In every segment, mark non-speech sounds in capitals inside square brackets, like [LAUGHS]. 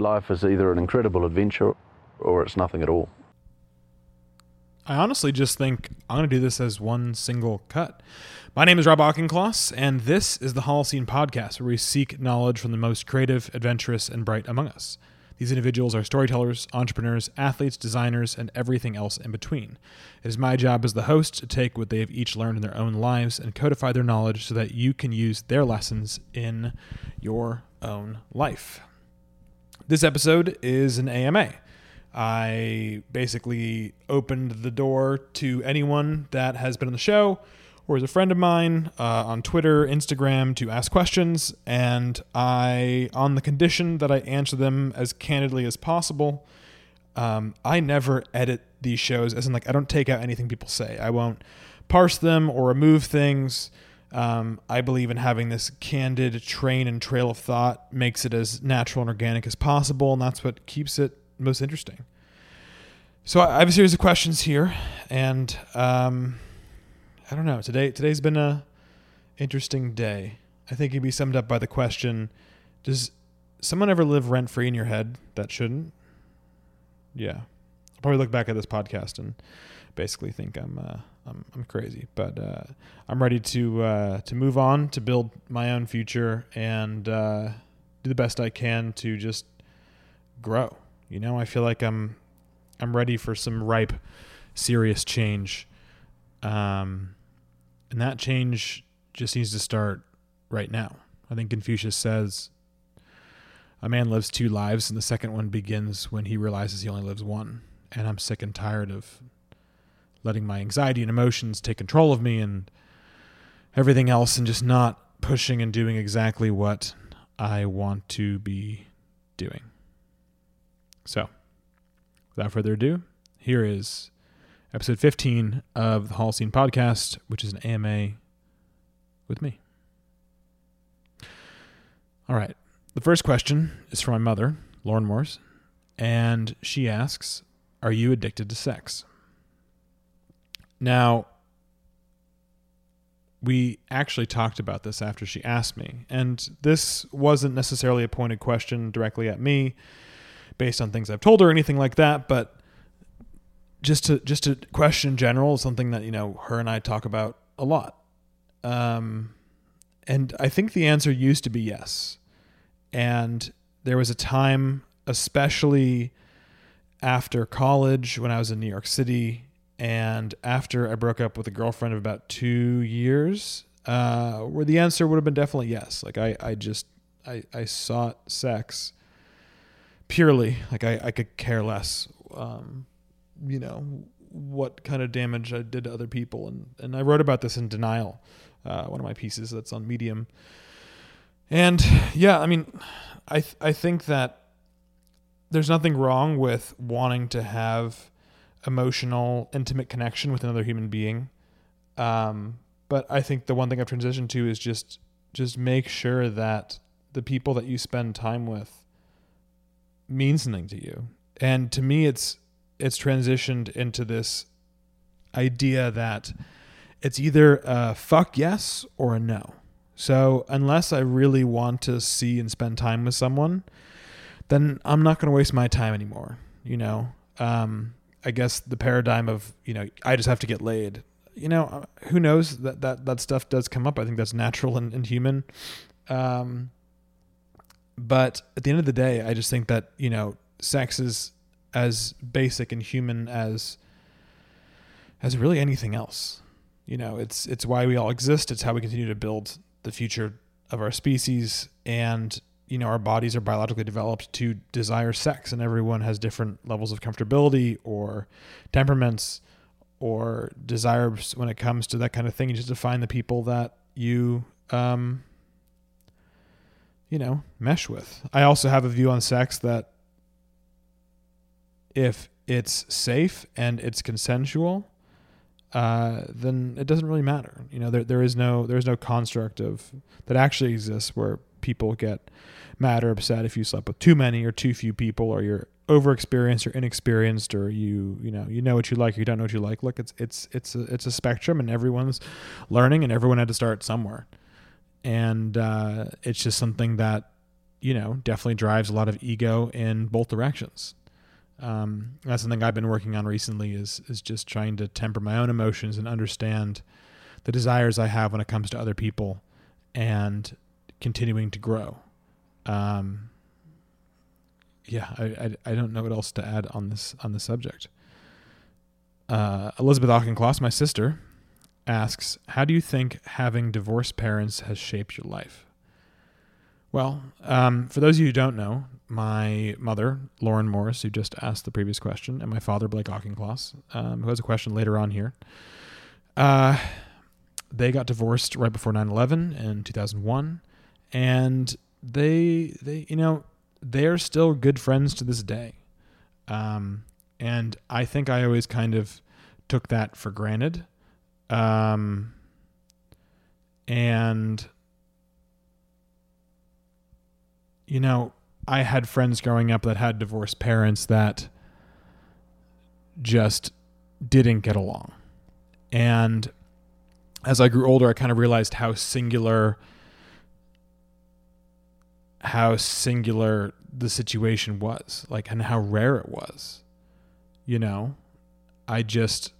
life is either an incredible adventure or it's nothing at all. I honestly just think I'm going to do this as one single cut. My name is Rob Auchincloss, and this is the Holocene Podcast, where we seek knowledge from the most creative, adventurous, and bright among us. These individuals are storytellers, entrepreneurs, athletes, designers, and everything else in between. It is my job as the host to take what they have each learned in their own lives and codify their knowledge so that you can use their lessons in your own life. This episode is an AMA. I basically opened the door to anyone that has been on the show or is a friend of mine uh, on Twitter, Instagram to ask questions. And I, on the condition that I answer them as candidly as possible, um, I never edit these shows, as in, like, I don't take out anything people say. I won't parse them or remove things. Um, I believe in having this candid train and trail of thought, makes it as natural and organic as possible, and that's what keeps it most interesting. So I have a series of questions here, and um, I don't know. Today today's been a interesting day. I think it'd be summed up by the question: Does someone ever live rent free in your head that shouldn't? Yeah, I'll probably look back at this podcast and basically think I'm uh, I'm, I'm crazy, but uh, I'm ready to uh, to move on to build my own future and uh, do the best I can to just grow. You know, I feel like I'm I'm ready for some ripe, serious change. Um, and that change just needs to start right now. I think Confucius says a man lives two lives, and the second one begins when he realizes he only lives one. And I'm sick and tired of letting my anxiety and emotions take control of me and everything else, and just not pushing and doing exactly what I want to be doing. So, without further ado, here is episode 15 of the Holocene Podcast, which is an AMA with me. All right. The first question is from my mother, Lauren Morse, and she asks, Are you addicted to sex? Now, we actually talked about this after she asked me, and this wasn't necessarily a pointed question directly at me based on things I've told her or anything like that, but just to just to question in general something that you know her and I talk about a lot. Um, and I think the answer used to be yes. And there was a time, especially after college, when I was in New York City, and after I broke up with a girlfriend of about two years, uh, where the answer would have been definitely yes. Like I, I just I, I sought sex purely. Like I, I could care less um, you know what kind of damage I did to other people. And and I wrote about this in denial uh, one of my pieces that's on medium. And yeah I mean I th- I think that there's nothing wrong with wanting to have emotional intimate connection with another human being um, but I think the one thing I've transitioned to is just just make sure that the people that you spend time with mean something to you. And to me, it's it's transitioned into this idea that it's either a fuck yes or a no. So unless I really want to see and spend time with someone, then I'm not going to waste my time anymore. You know, um, I guess the paradigm of you know I just have to get laid. You know, who knows that that that stuff does come up. I think that's natural and, and human. Um, but at the end of the day, I just think that, you know, sex is as basic and human as as really anything else. You know, it's it's why we all exist. It's how we continue to build the future of our species and you know our bodies are biologically developed to desire sex and everyone has different levels of comfortability or temperaments or desires when it comes to that kind of thing you just find the people that you um, you know, mesh with. I also have a view on sex that if it's safe and it's consensual, uh, then it doesn't really matter. You know, there there is no there is no construct of that actually exists where people get mad or upset if you slept with too many or too few people or you're overexperienced or inexperienced or you you know you know what you like or you don't know what you like. Look, it's it's it's a, it's a spectrum and everyone's learning and everyone had to start somewhere and uh, it's just something that you know, definitely drives a lot of ego in both directions. Um, that's something I've been working on recently is is just trying to temper my own emotions and understand the desires I have when it comes to other people and continuing to grow. Um, yeah, I, I, I don't know what else to add on this on the subject. Uh, Elizabeth Auchincloss, my sister, asks, "How do you think having divorced parents has shaped your life?" Well, um, for those of you who don't know, my mother, Lauren Morris, who just asked the previous question, and my father, Blake Auchincloss, um, who has a question later on here. Uh, they got divorced right before 9/11 in 2001, and they they you know they're still good friends to this day. Um, and I think I always kind of took that for granted. Um, and you know, I had friends growing up that had divorced parents that just didn't get along. And as I grew older, I kind of realized how singular how singular the situation was, like and how rare it was. You know, I just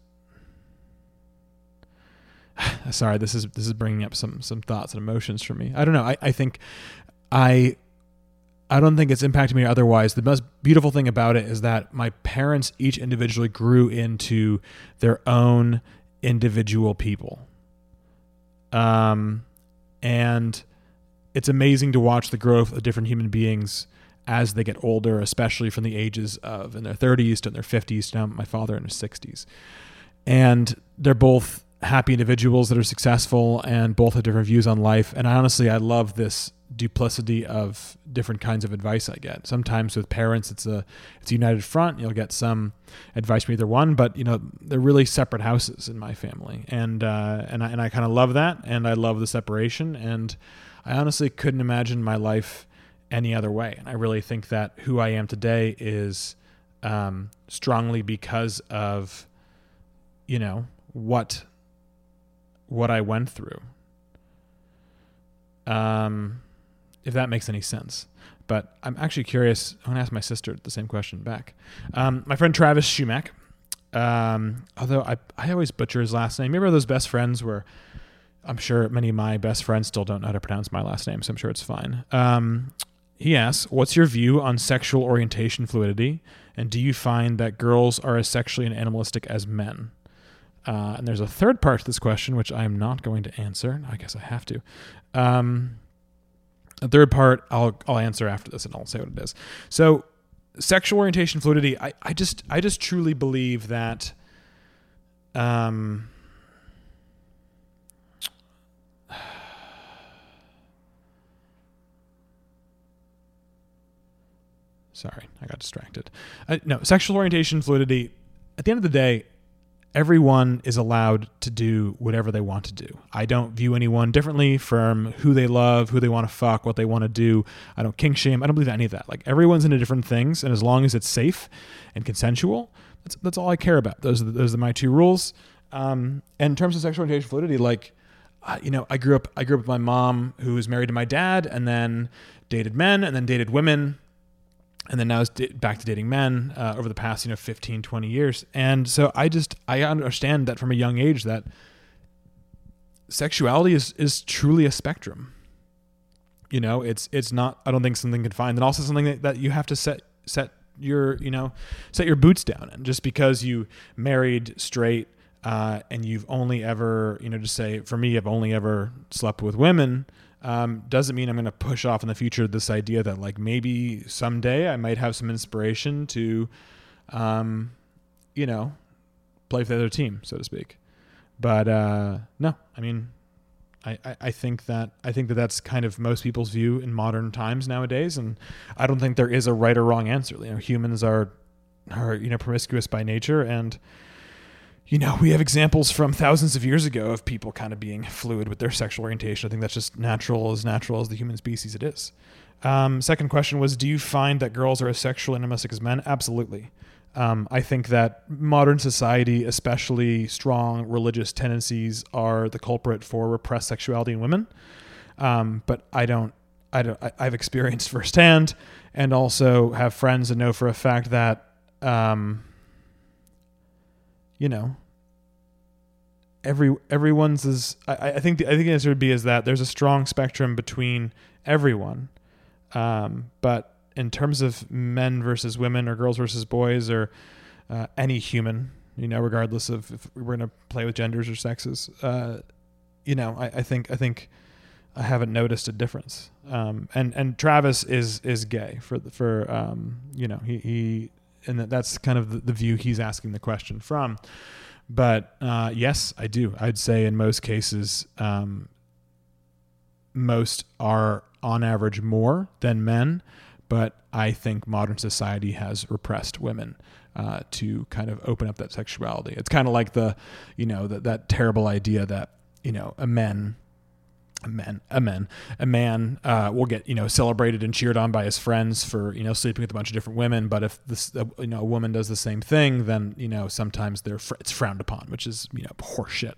[SIGHS] sorry, this is this is bringing up some some thoughts and emotions for me. I don't know. I I think I I don't think it's impacted me otherwise. The most beautiful thing about it is that my parents each individually grew into their own individual people. Um, and it's amazing to watch the growth of different human beings as they get older, especially from the ages of in their 30s to in their 50s to now my father in his 60s. And they're both happy individuals that are successful and both have different views on life. And honestly, I love this duplicity of different kinds of advice I get. Sometimes with parents, it's a it's a united front. You'll get some advice from either one, but you know they're really separate houses in my family, and uh, and I, and I kind of love that, and I love the separation, and I honestly couldn't imagine my life any other way. And I really think that who I am today is um, strongly because of you know what what I went through. Um, if that makes any sense. But I'm actually curious. I'm gonna ask my sister the same question back. Um, my friend Travis Schumack. Um, although I I always butcher his last name. Remember those best friends where I'm sure many of my best friends still don't know how to pronounce my last name, so I'm sure it's fine. Um, he asks, "What's your view on sexual orientation fluidity, and do you find that girls are as sexually and animalistic as men?" Uh, and there's a third part to this question, which I am not going to answer. I guess I have to. Um, the third part I'll I'll answer after this and I'll say what it is. So sexual orientation fluidity, I, I just I just truly believe that um Sorry, I got distracted. Uh, no, sexual orientation fluidity. At the end of the day, everyone is allowed to do whatever they want to do. I don't view anyone differently from who they love, who they want to fuck, what they want to do. I don't kink shame. I don't believe any of that. Like everyone's into different things, and as long as it's safe and consensual, that's that's all I care about. Those are the, those are my two rules. Um, and in terms of sexual orientation fluidity, like uh, you know, I grew up I grew up with my mom who was married to my dad, and then dated men, and then dated women and then now is back to dating men uh, over the past you know 15 20 years. And so i just i understand that from a young age that sexuality is is truly a spectrum. You know it's it's not i don't think something confined and also something that, that you have to set set your you know set your boots down and just because you married straight uh, and you've only ever you know just say for me i've only ever slept with women um, doesn't mean I'm going to push off in the future this idea that like maybe someday I might have some inspiration to, um, you know, play for the other team, so to speak. But uh, no, I mean, I, I, I think that I think that that's kind of most people's view in modern times nowadays, and I don't think there is a right or wrong answer. You know, humans are are you know promiscuous by nature, and you know, we have examples from thousands of years ago of people kind of being fluid with their sexual orientation. I think that's just natural, as natural as the human species it is. Um, second question was Do you find that girls are as sexually animalistic as men? Absolutely. Um, I think that modern society, especially strong religious tendencies, are the culprit for repressed sexuality in women. Um, but I don't, I don't, I, I've experienced firsthand, and also have friends that know for a fact that, um, you know, every everyone's is. I, I think the, I think the answer would be is that there's a strong spectrum between everyone, um, but in terms of men versus women or girls versus boys or uh, any human, you know, regardless of if we're going to play with genders or sexes, uh, you know, I, I think I think I haven't noticed a difference. Um, and and Travis is is gay for for um, you know he he and that, that's kind of the, the view he's asking the question from. But uh, yes, I do. I'd say in most cases, um, most are on average more than men, but I think modern society has repressed women uh, to kind of open up that sexuality. It's kind of like the, you know, that that terrible idea that you know a men a man, a man, a man uh, will get you know celebrated and cheered on by his friends for you know sleeping with a bunch of different women. But if this uh, you know a woman does the same thing, then you know sometimes they're fr- it's frowned upon, which is you know horseshit.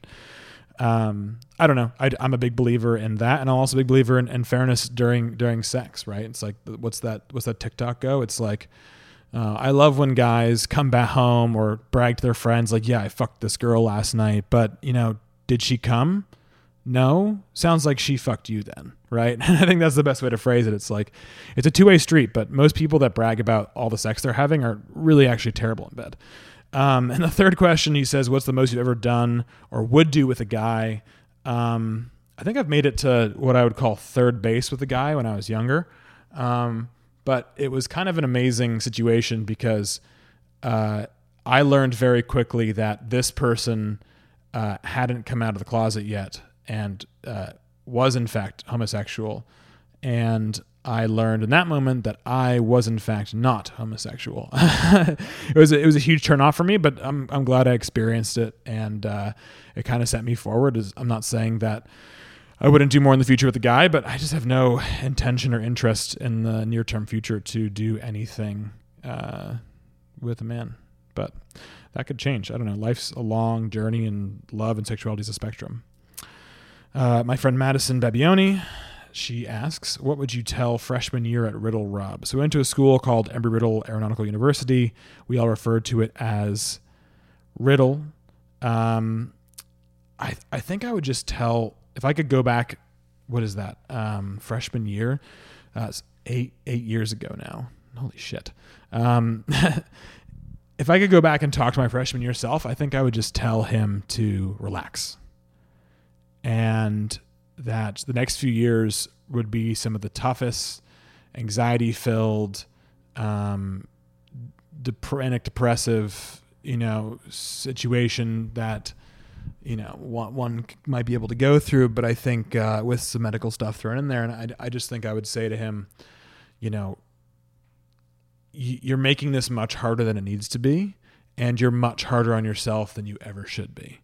Um, I don't know. I, am a big believer in that, and I'm also a big believer in, in, fairness during during sex. Right? It's like what's that? What's that TikTok go? It's like. Uh, I love when guys come back home or brag to their friends, like, "Yeah, I fucked this girl last night," but you know, did she come? No? Sounds like she fucked you then right? [LAUGHS] I think that's the best way to phrase it. It's like it's a two-way street but most people that brag about all the sex they're having are really actually terrible in bed. Um, and the third question he says what's the most you've ever done or would do with a guy? Um, i think i've made it to what i would call third base with a guy when i was younger. Um, but it was kind of an amazing situation because uh, i learned very quickly that this person uh, hadn't come out of the closet yet and uh, was in fact homosexual. And I learned in that moment that I was in fact not homosexual. [LAUGHS] it was a, it was a huge turn off for me, but I'm I'm glad I experienced it, and uh, it kind of set me forward. As I'm not saying that I wouldn't do more in the future with the guy, but I just have no intention or interest in the near term future to do anything uh, with a man. But that could change. I don't know. Life's a long journey, and love and sexuality is a spectrum. Uh, my friend Madison Babioni, she asks, What would you tell freshman year at Riddle Rob? So we went to a school called Embry Riddle Aeronautical University. We all referred to it as Riddle. Um, I, I think I would just tell, if I could go back, what is that? Um, freshman year? Uh, eight, eight years ago now. Holy shit. Um, [LAUGHS] if I could go back and talk to my freshman year self, I think I would just tell him to relax and that the next few years would be some of the toughest, anxiety filled, um, dep- depressive, you know, situation that you know one, one might be able to go through. But I think uh, with some medical stuff thrown in there, and I, I just think I would say to him, you know, you're making this much harder than it needs to be, and you're much harder on yourself than you ever should be.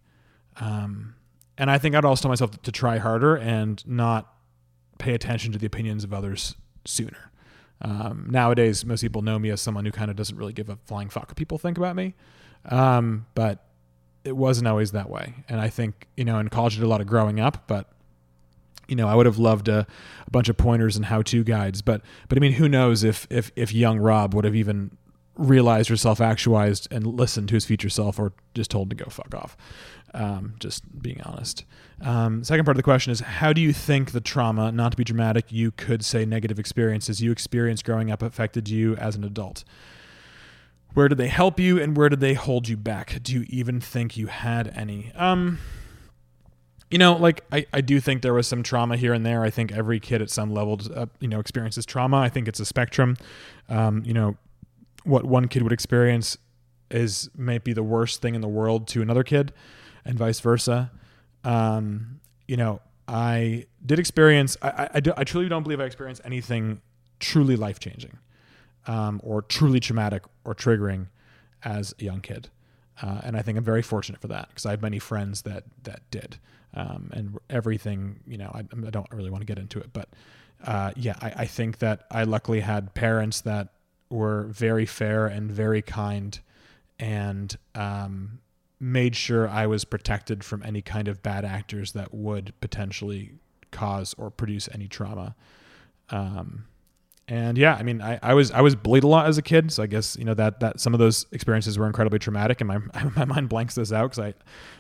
Um, and I think I'd also tell myself to try harder and not pay attention to the opinions of others sooner. Um, nowadays, most people know me as someone who kind of doesn't really give a flying fuck what people think about me. Um, but it wasn't always that way. And I think, you know, in college I did a lot of growing up, but you know, I would have loved a, a bunch of pointers and how-to guides, but, but I mean, who knows if, if, if young Rob would have even realized or self-actualized and listened to his future self or just told to go fuck off. Um, just being honest. Um, second part of the question is how do you think the trauma, not to be dramatic, you could say negative experiences you experienced growing up affected you as an adult? Where did they help you and where did they hold you back? Do you even think you had any? Um, you know, like I, I do think there was some trauma here and there. I think every kid at some level, uh, you know, experiences trauma. I think it's a spectrum. Um, you know, what one kid would experience is might be the worst thing in the world to another kid and vice versa. Um, you know, I did experience, I, I, I, truly don't believe I experienced anything truly life changing um, or truly traumatic or triggering as a young kid. Uh, and I think I'm very fortunate for that because I have many friends that that did, um, and everything. You know, I, I, don't really want to get into it, but uh, yeah, I, I, think that I luckily had parents that were very fair and very kind, and um, made sure I was protected from any kind of bad actors that would potentially cause or produce any trauma. Um, and yeah, I mean, I, I was I was bullied a lot as a kid, so I guess you know that that some of those experiences were incredibly traumatic, and my [LAUGHS] my mind blanks this out because I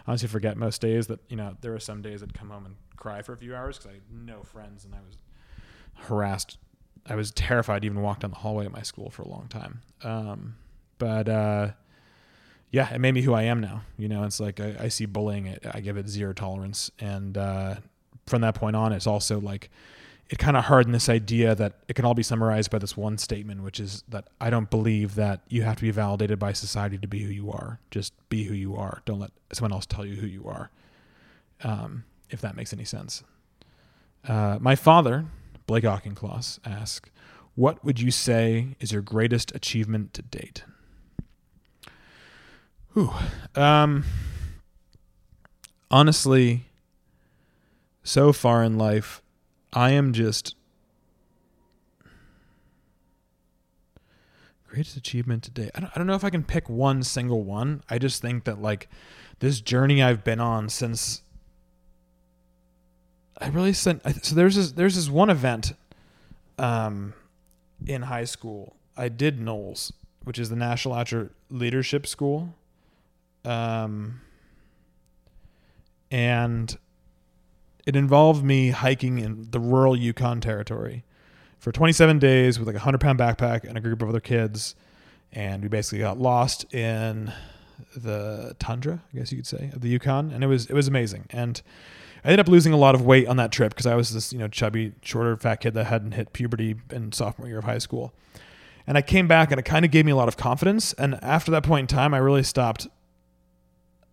honestly forget most days that you know there were some days I'd come home and cry for a few hours because I had no friends and I was harassed. I was terrified even walk down the hallway at my school for a long time. Um, but uh, yeah, it made me who I am now. You know, it's like I, I see bullying, it, I give it zero tolerance, and uh, from that point on, it's also like it kind of hardened this idea that it can all be summarized by this one statement, which is that I don't believe that you have to be validated by society to be who you are. Just be who you are. Don't let someone else tell you who you are. Um, if that makes any sense. Uh, my father, Blake Auchincloss, asks, "What would you say is your greatest achievement to date?" Um, honestly, so far in life, I am just greatest achievement today. I don't, I don't know if I can pick one single one. I just think that like this journey I've been on since I really sent. So there's this there's this one event, um, in high school. I did NOLS, which is the National Leadership School, um, and it involved me hiking in the rural Yukon territory for 27 days with like a 100 pound backpack and a group of other kids. And we basically got lost in the tundra, I guess you could say, of the Yukon. And it was, it was amazing. And I ended up losing a lot of weight on that trip because I was this, you know, chubby, shorter, fat kid that hadn't hit puberty in sophomore year of high school. And I came back and it kind of gave me a lot of confidence. And after that point in time, I really stopped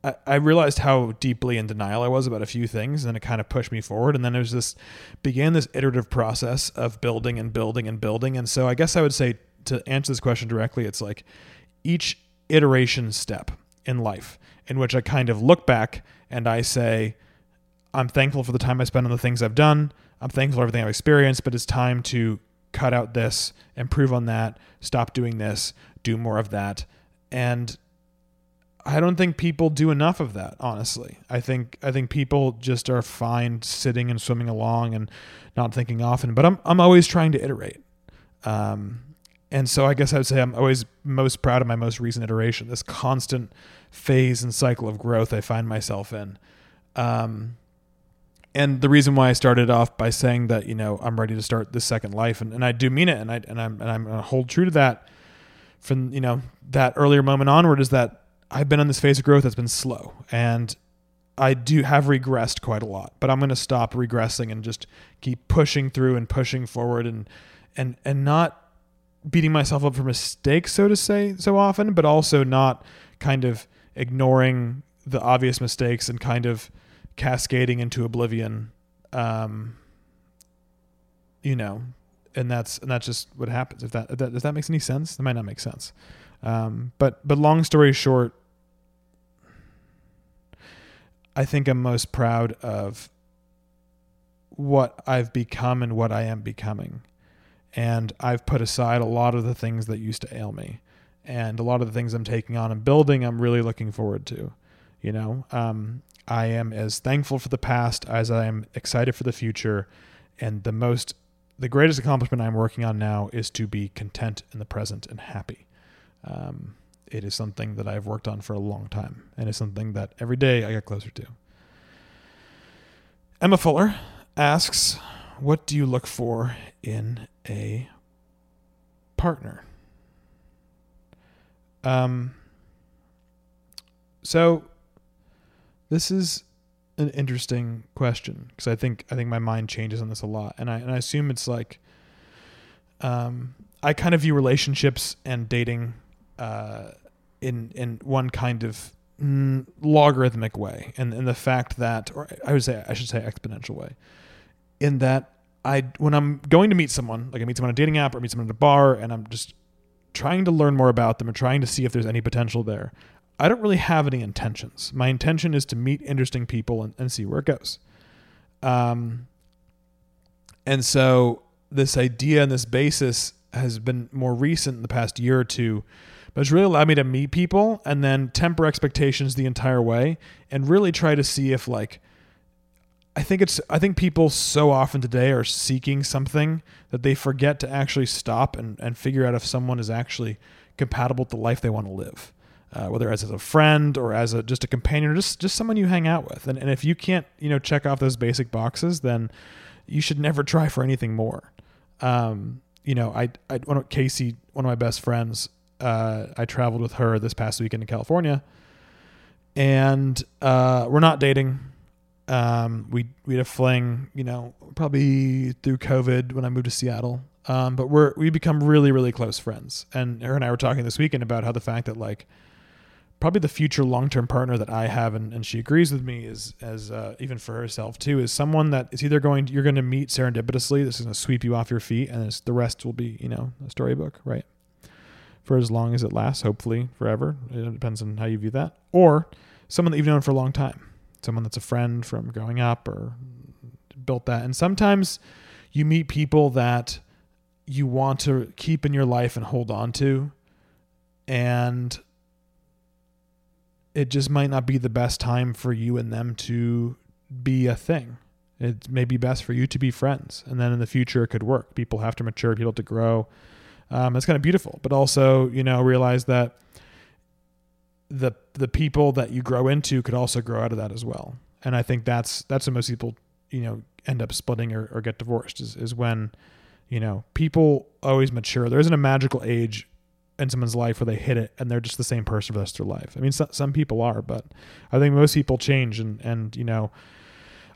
I, realized how deeply in denial I was about a few things, and it kind of pushed me forward. And then there's this began this iterative process of building and building and building. And so I guess I would say to answer this question directly, it's like each iteration step in life in which I kind of look back and I say, I'm thankful for the time I spent on the things I've done. I'm thankful for everything I've experienced, but it's time to cut out this, improve on that, stop doing this, do more of that. And I don't think people do enough of that, honestly. I think I think people just are fine sitting and swimming along and not thinking often. But I'm I'm always trying to iterate. Um, and so I guess I would say I'm always most proud of my most recent iteration, this constant phase and cycle of growth I find myself in. Um, and the reason why I started off by saying that, you know, I'm ready to start this second life and, and I do mean it and I and I'm and I'm gonna hold true to that from, you know, that earlier moment onward is that I've been on this phase of growth that's been slow and I do have regressed quite a lot, but I'm going to stop regressing and just keep pushing through and pushing forward and and and not beating myself up for mistakes so to say so often, but also not kind of ignoring the obvious mistakes and kind of cascading into oblivion um you know, and that's and that's just what happens if that, if that that makes any sense. That might not make sense. Um, but but long story short, I think I'm most proud of what I've become and what I am becoming. And I've put aside a lot of the things that used to ail me. And a lot of the things I'm taking on and building, I'm really looking forward to. You know, um, I am as thankful for the past as I am excited for the future. And the most, the greatest accomplishment I'm working on now is to be content in the present and happy. Um, it is something that I've worked on for a long time and it's something that every day I get closer to. Emma Fuller asks, What do you look for in a partner? Um, so this is an interesting question because I think I think my mind changes on this a lot, and I and I assume it's like um, I kind of view relationships and dating in in one kind of mm, logarithmic way, and the fact that, or I would say, I should say, exponential way, in that I when I'm going to meet someone, like I meet someone on a dating app or I meet someone at a bar, and I'm just trying to learn more about them and trying to see if there's any potential there. I don't really have any intentions. My intention is to meet interesting people and, and see where it goes. Um, and so this idea and this basis has been more recent in the past year or two but it's really allowed me to meet people and then temper expectations the entire way and really try to see if like I think it's I think people so often today are seeking something that they forget to actually stop and, and figure out if someone is actually compatible with the life they want to live. Uh, whether as, as a friend or as a just a companion or just just someone you hang out with. And and if you can't, you know, check off those basic boxes, then you should never try for anything more. Um, you know, I I one of Casey, one of my best friends, uh, I traveled with her this past weekend in California. And uh, we're not dating um, we we had a fling, you know, probably through COVID when I moved to Seattle. Um, but we're we become really really close friends. And her and I were talking this weekend about how the fact that like probably the future long term partner that I have, and, and she agrees with me, is as uh, even for herself too, is someone that is either going to, you're going to meet serendipitously. This is going to sweep you off your feet, and the rest will be you know a storybook, right? For as long as it lasts, hopefully forever. It depends on how you view that, or someone that you've known for a long time someone that's a friend from growing up or built that. And sometimes you meet people that you want to keep in your life and hold on to. And it just might not be the best time for you and them to be a thing. It may be best for you to be friends. And then in the future, it could work. People have to mature, people have to grow. Um, it's kind of beautiful, but also, you know, realize that the the people that you grow into could also grow out of that as well. And I think that's that's when most people, you know, end up splitting or, or get divorced is, is when, you know, people always mature. There isn't a magical age in someone's life where they hit it and they're just the same person for the rest of their life. I mean, so, some people are, but I think most people change and, and, you know,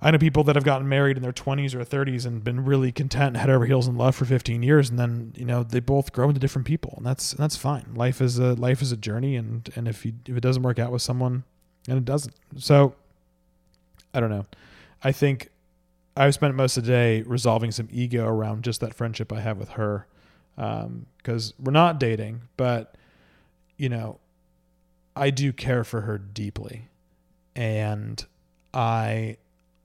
I know people that have gotten married in their 20s or 30s and been really content, head over heels in love for 15 years, and then you know they both grow into different people, and that's and that's fine. Life is a life is a journey, and and if you if it doesn't work out with someone, and it doesn't, so I don't know. I think I've spent most of the day resolving some ego around just that friendship I have with her, because um, we're not dating, but you know, I do care for her deeply, and I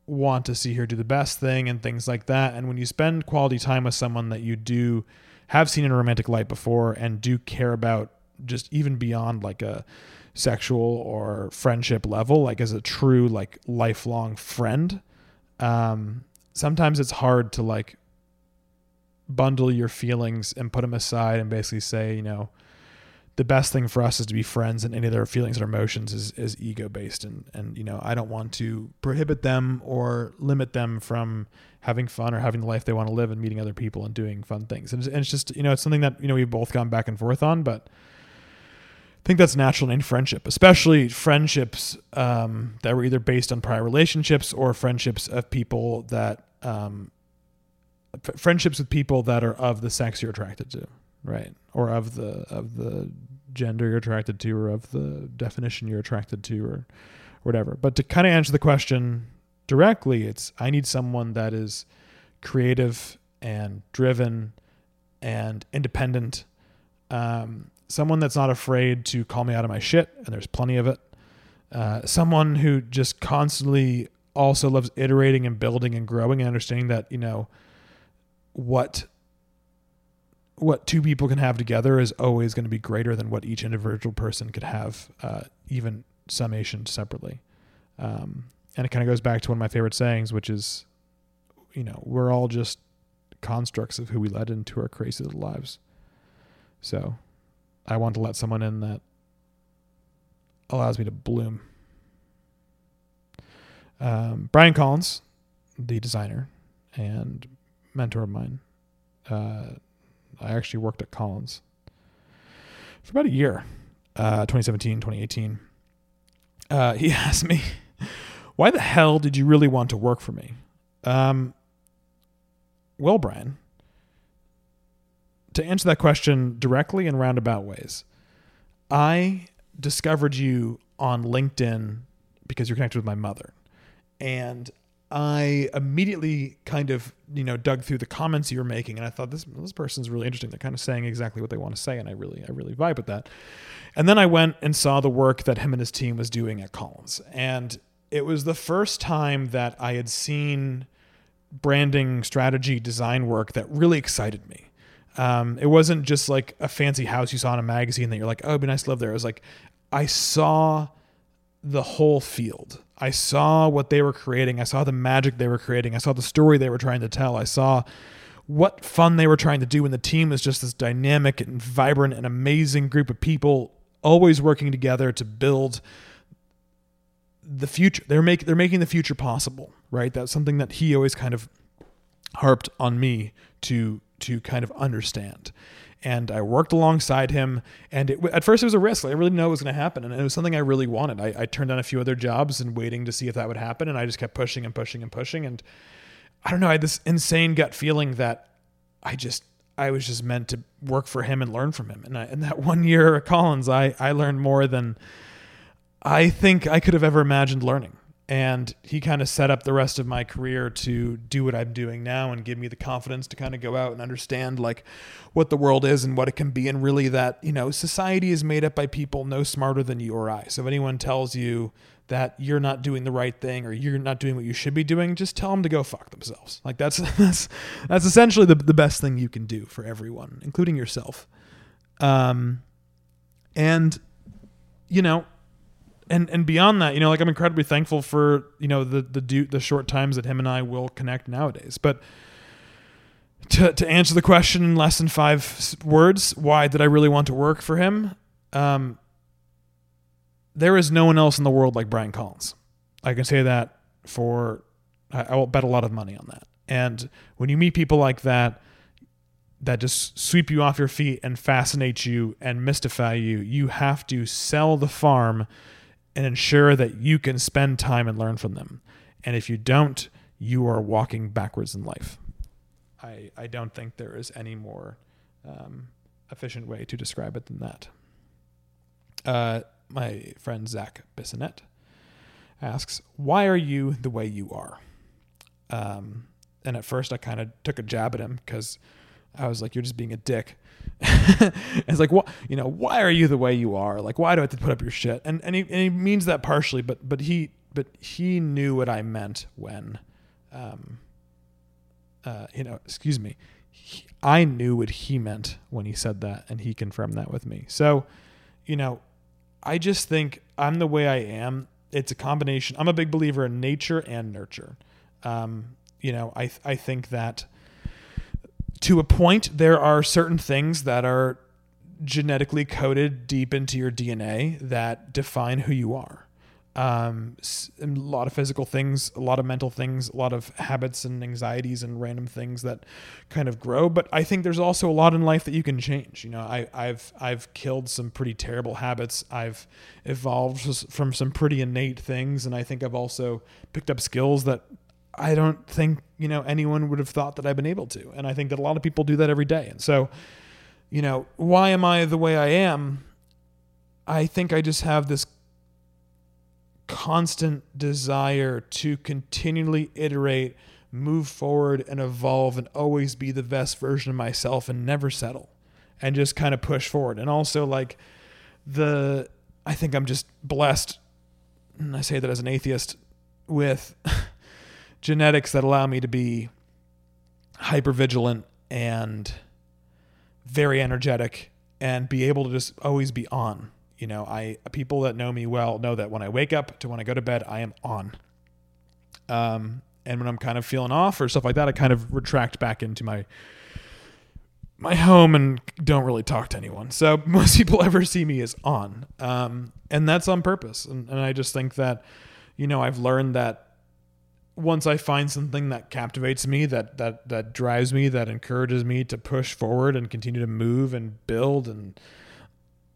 want to see her do the best thing and things like that. And when you spend quality time with someone that you do have seen in a romantic light before and do care about just even beyond like a sexual or friendship level, like as a true like lifelong friend, um, sometimes it's hard to like bundle your feelings and put them aside and basically say, you know, the best thing for us is to be friends and any of their feelings or emotions is, is ego based and and you know I don't want to prohibit them or limit them from having fun or having the life they want to live and meeting other people and doing fun things. And it's, and it's just you know it's something that you know we've both gone back and forth on but I think that's natural in friendship especially friendships um, that were either based on prior relationships or friendships of people that um, f- friendships with people that are of the sex you're attracted to right. Or of the of the gender you're attracted to or of the definition you're attracted to or whatever. But to kind of answer the question directly it's i need someone that is creative and driven and independent. Um, someone that's not afraid to call me out of my shit and there's plenty of it. Uh, someone who just constantly also loves iterating and building and growing and understanding that you know what what two people can have together is always going to be greater than what each individual person could have, uh, even summation separately. Um, and it kind of goes back to one of my favorite sayings, which is, you know, we're all just constructs of who we let into our crazy little lives. So I want to let someone in that allows me to bloom. Um, Brian Collins, the designer and mentor of mine, uh, I actually worked at Collins for about a year, uh, 2017, 2018. Uh, he [LAUGHS] asked me, why the hell did you really want to work for me? Um, well, Brian, to answer that question directly in roundabout ways, I discovered you on LinkedIn because you're connected with my mother. And I immediately kind of you know dug through the comments you were making, and I thought this this person's really interesting. They're kind of saying exactly what they want to say, and I really I really vibe with that. And then I went and saw the work that him and his team was doing at Collins, and it was the first time that I had seen branding strategy design work that really excited me. Um, it wasn't just like a fancy house you saw in a magazine that you're like, oh, it'd be nice to live there. It was like I saw the whole field. I saw what they were creating. I saw the magic they were creating. I saw the story they were trying to tell. I saw what fun they were trying to do. And the team was just this dynamic and vibrant and amazing group of people, always working together to build the future. They're make they're making the future possible, right? That's something that he always kind of harped on me to to kind of understand and I worked alongside him. And it, at first, it was a risk. I really didn't know what was going to happen, and it was something I really wanted. I, I, turned down a few other jobs and waiting to see if that would happen, and I just kept pushing and pushing and pushing. And I don't know, I had this insane gut feeling that I just I was just meant to work for him and learn from him. And in that [LAUGHS] one year at Collins, I I learned more than I think I could have ever imagined learning and he kind of set up the rest of my career to do what I'm doing now and give me the confidence to kind of go out and understand like what the world is and what it can be and really that you know society is made up by people no smarter than you or I. So if anyone tells you that you're not doing the right thing or you're not doing what you should be doing just tell them to go fuck themselves. Like that's [LAUGHS] that's that's essentially the, the best thing you can do for everyone including yourself. Um and you know and and beyond that, you know, like I'm incredibly thankful for you know the the the short times that him and I will connect nowadays. But to to answer the question in less than five words, why did I really want to work for him? Um, there is no one else in the world like Brian Collins. I can say that for I, I will bet a lot of money on that. And when you meet people like that, that just sweep you off your feet and fascinate you and mystify you, you have to sell the farm and ensure that you can spend time and learn from them. And if you don't, you are walking backwards in life. I, I don't think there is any more um, efficient way to describe it than that. Uh, my friend Zach Bissonette asks, Why are you the way you are? Um, and at first, I kind of took a jab at him because I was like, You're just being a dick. [LAUGHS] it's like what you know why are you the way you are? Like why do i have to put up your shit? And and he, and he means that partially but but he but he knew what i meant when um uh you know excuse me he, i knew what he meant when he said that and he confirmed that with me. So you know i just think i'm the way i am. It's a combination i'm a big believer in nature and nurture. Um you know i i think that to a point, there are certain things that are genetically coded deep into your DNA that define who you are. Um, a lot of physical things, a lot of mental things, a lot of habits and anxieties and random things that kind of grow. But I think there's also a lot in life that you can change. You know, I, I've I've killed some pretty terrible habits. I've evolved from some pretty innate things, and I think I've also picked up skills that I don't think, you know, anyone would have thought that I've been able to. And I think that a lot of people do that every day. And so, you know, why am I the way I am? I think I just have this constant desire to continually iterate, move forward, and evolve and always be the best version of myself and never settle and just kind of push forward. And also, like, the, I think I'm just blessed, and I say that as an atheist, with [LAUGHS] genetics that allow me to be hyper vigilant and very energetic and be able to just always be on. You know, I people that know me well know that when I wake up to when I go to bed, I am on. Um, and when I'm kind of feeling off or stuff like that, I kind of retract back into my my home and don't really talk to anyone. So [LAUGHS] most people ever see me is on, um, and that's on purpose. And, and I just think that, you know, I've learned that once I find something that captivates me, that that that drives me, that encourages me to push forward and continue to move and build and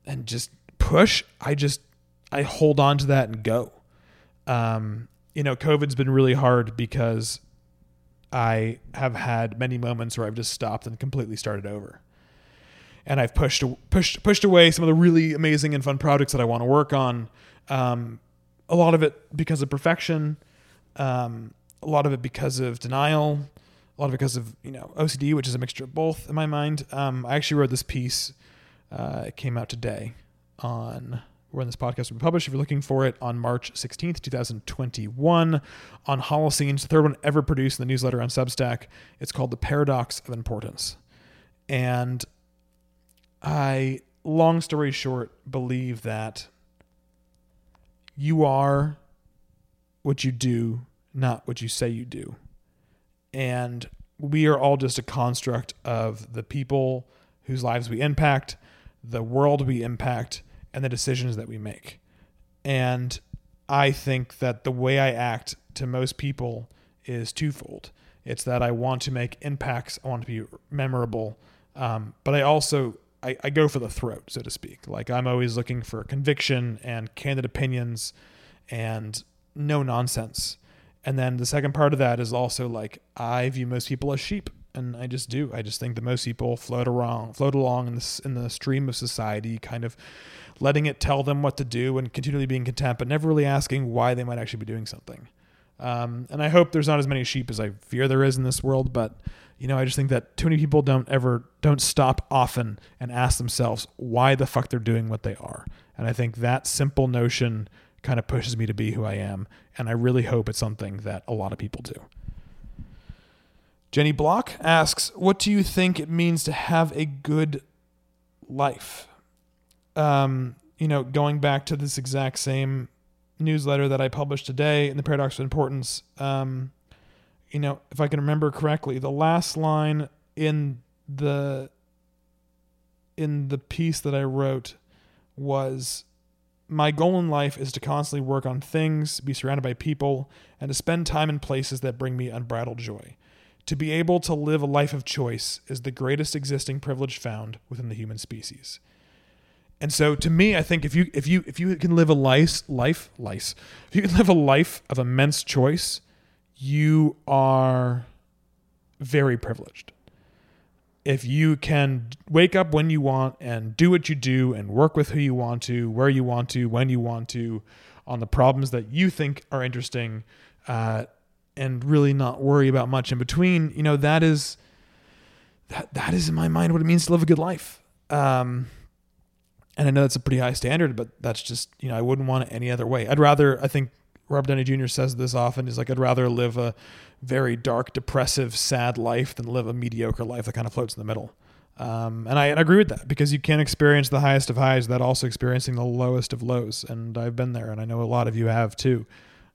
and just push, I just I hold on to that and go. Um, you know, COVID's been really hard because I have had many moments where I've just stopped and completely started over. And I've pushed pushed pushed away some of the really amazing and fun projects that I want to work on. Um, a lot of it because of perfection um, a lot of it because of denial, a lot of it because of you know OCD, which is a mixture of both in my mind. Um, I actually wrote this piece. Uh, it came out today on when this podcast will be published. If you're looking for it on March 16th, 2021, on Holoscenes, the third one ever produced in the newsletter on Substack. It's called The Paradox of Importance. And I, long story short, believe that you are what you do, not what you say you do. And we are all just a construct of the people whose lives we impact, the world we impact, and the decisions that we make. And I think that the way I act to most people is twofold. It's that I want to make impacts, I want to be memorable, um, but I also I, I go for the throat, so to speak. Like I'm always looking for conviction and candid opinions and no nonsense. And then the second part of that is also like I view most people as sheep, and I just do. I just think that most people float along, float along in the in the stream of society, kind of letting it tell them what to do and continually being content, but never really asking why they might actually be doing something. Um, and I hope there's not as many sheep as I fear there is in this world, but you know, I just think that too many people don't ever don't stop often and ask themselves why the fuck they're doing what they are. And I think that simple notion kind of pushes me to be who I am, and I really hope it's something that a lot of people do. Jenny Block asks, "What do you think it means to have a good life?" Um, you know, going back to this exact same newsletter that I published today in the Paradox of Importance, um, you know, if I can remember correctly, the last line in the in the piece that I wrote was my goal in life is to constantly work on things, be surrounded by people, and to spend time in places that bring me unbridled joy. To be able to live a life of choice is the greatest existing privilege found within the human species. And so to me, I think if you if you if you can live a life life life if you can live a life of immense choice, you are very privileged. If you can wake up when you want and do what you do and work with who you want to, where you want to, when you want to, on the problems that you think are interesting, uh, and really not worry about much in between, you know, that is that that is in my mind what it means to live a good life. Um, and I know that's a pretty high standard, but that's just you know I wouldn't want it any other way. I'd rather I think Robert Downey Jr. says this often. He's like, I'd rather live a very dark, depressive, sad life than live a mediocre life that kind of floats in the middle. Um, and I, and I agree with that because you can experience the highest of highs without also experiencing the lowest of lows. And I've been there, and I know a lot of you have too.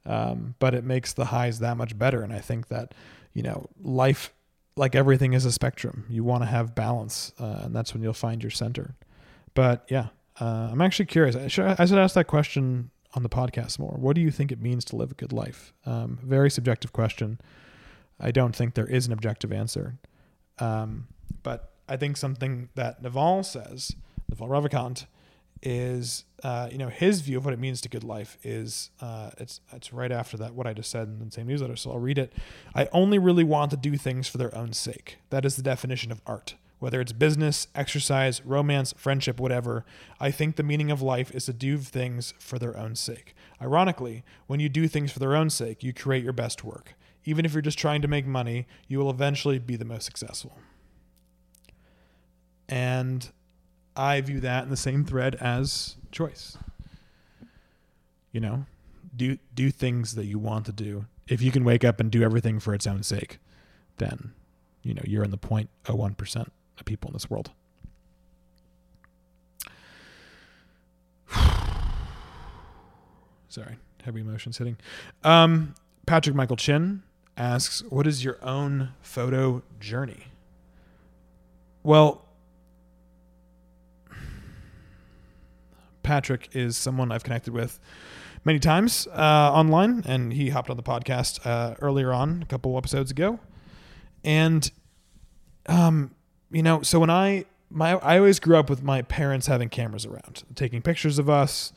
Um, but it makes the highs that much better. And I think that, you know, life, like everything, is a spectrum. You want to have balance, uh, and that's when you'll find your center. But yeah, uh, I'm actually curious. I should, I should ask that question on the podcast more. What do you think it means to live a good life? Um, very subjective question. I don't think there is an objective answer. Um, but I think something that Naval says, Naval Ravikant, is uh, you know his view of what it means to good life is uh, it's it's right after that what I just said in the same newsletter. So I'll read it. I only really want to do things for their own sake. That is the definition of art whether it's business, exercise, romance, friendship, whatever, I think the meaning of life is to do things for their own sake. Ironically, when you do things for their own sake, you create your best work. Even if you're just trying to make money, you will eventually be the most successful. And I view that in the same thread as choice. You know, do do things that you want to do. If you can wake up and do everything for its own sake, then you know you're in the 0.01 percent of people in this world. [SIGHS] Sorry, heavy emotions hitting. Um, Patrick Michael Chin asks, "What is your own photo journey?" Well, Patrick is someone I've connected with many times uh, online, and he hopped on the podcast uh, earlier on, a couple episodes ago, and um, you know, so when I my I always grew up with my parents having cameras around, taking pictures of us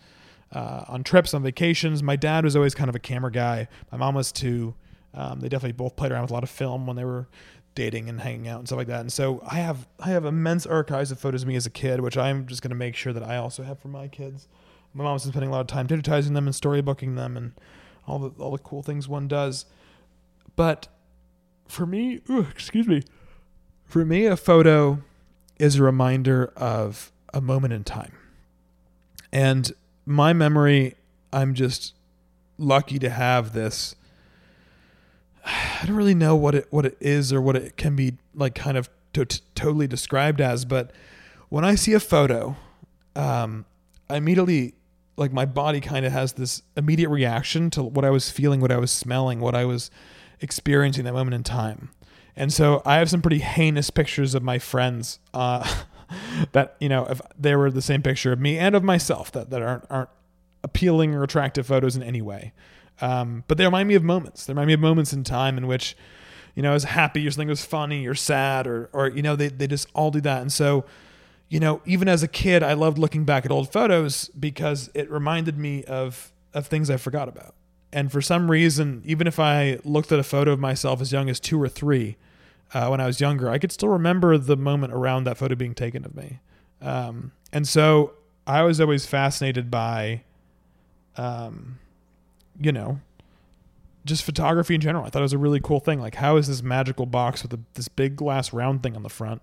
uh, on trips, on vacations. My dad was always kind of a camera guy. My mom was too. Um, they definitely both played around with a lot of film when they were dating and hanging out and stuff like that. And so I have I have immense archives of photos of me as a kid, which I'm just going to make sure that I also have for my kids. My mom's been spending a lot of time digitizing them and storybooking them and all the all the cool things one does. But for me, ooh, excuse me for me, a photo is a reminder of a moment in time. And my memory, I'm just lucky to have this. [SIGHS] I don't really know what it what it is or what it can be like kind of to, to totally described as, but when I see a photo, um, I immediately like my body kind of has this immediate reaction to what I was feeling, what I was smelling, what I was experiencing that moment in time. And so I have some pretty heinous pictures of my friends uh, [LAUGHS] that you know if they were the same picture of me and of myself that that aren't aren't appealing or attractive photos in any way. Um, but they remind me of moments. They remind me of moments in time in which you know I was happy or something was funny or sad or or you know they they just all do that. And so you know even as a kid I loved looking back at old photos because it reminded me of of things I forgot about. And for some reason, even if I looked at a photo of myself as young as two or three, uh, when I was younger, I could still remember the moment around that photo being taken of me. Um, and so I was always fascinated by, um, you know, just photography in general. I thought it was a really cool thing. Like, how is this magical box with a, this big glass round thing on the front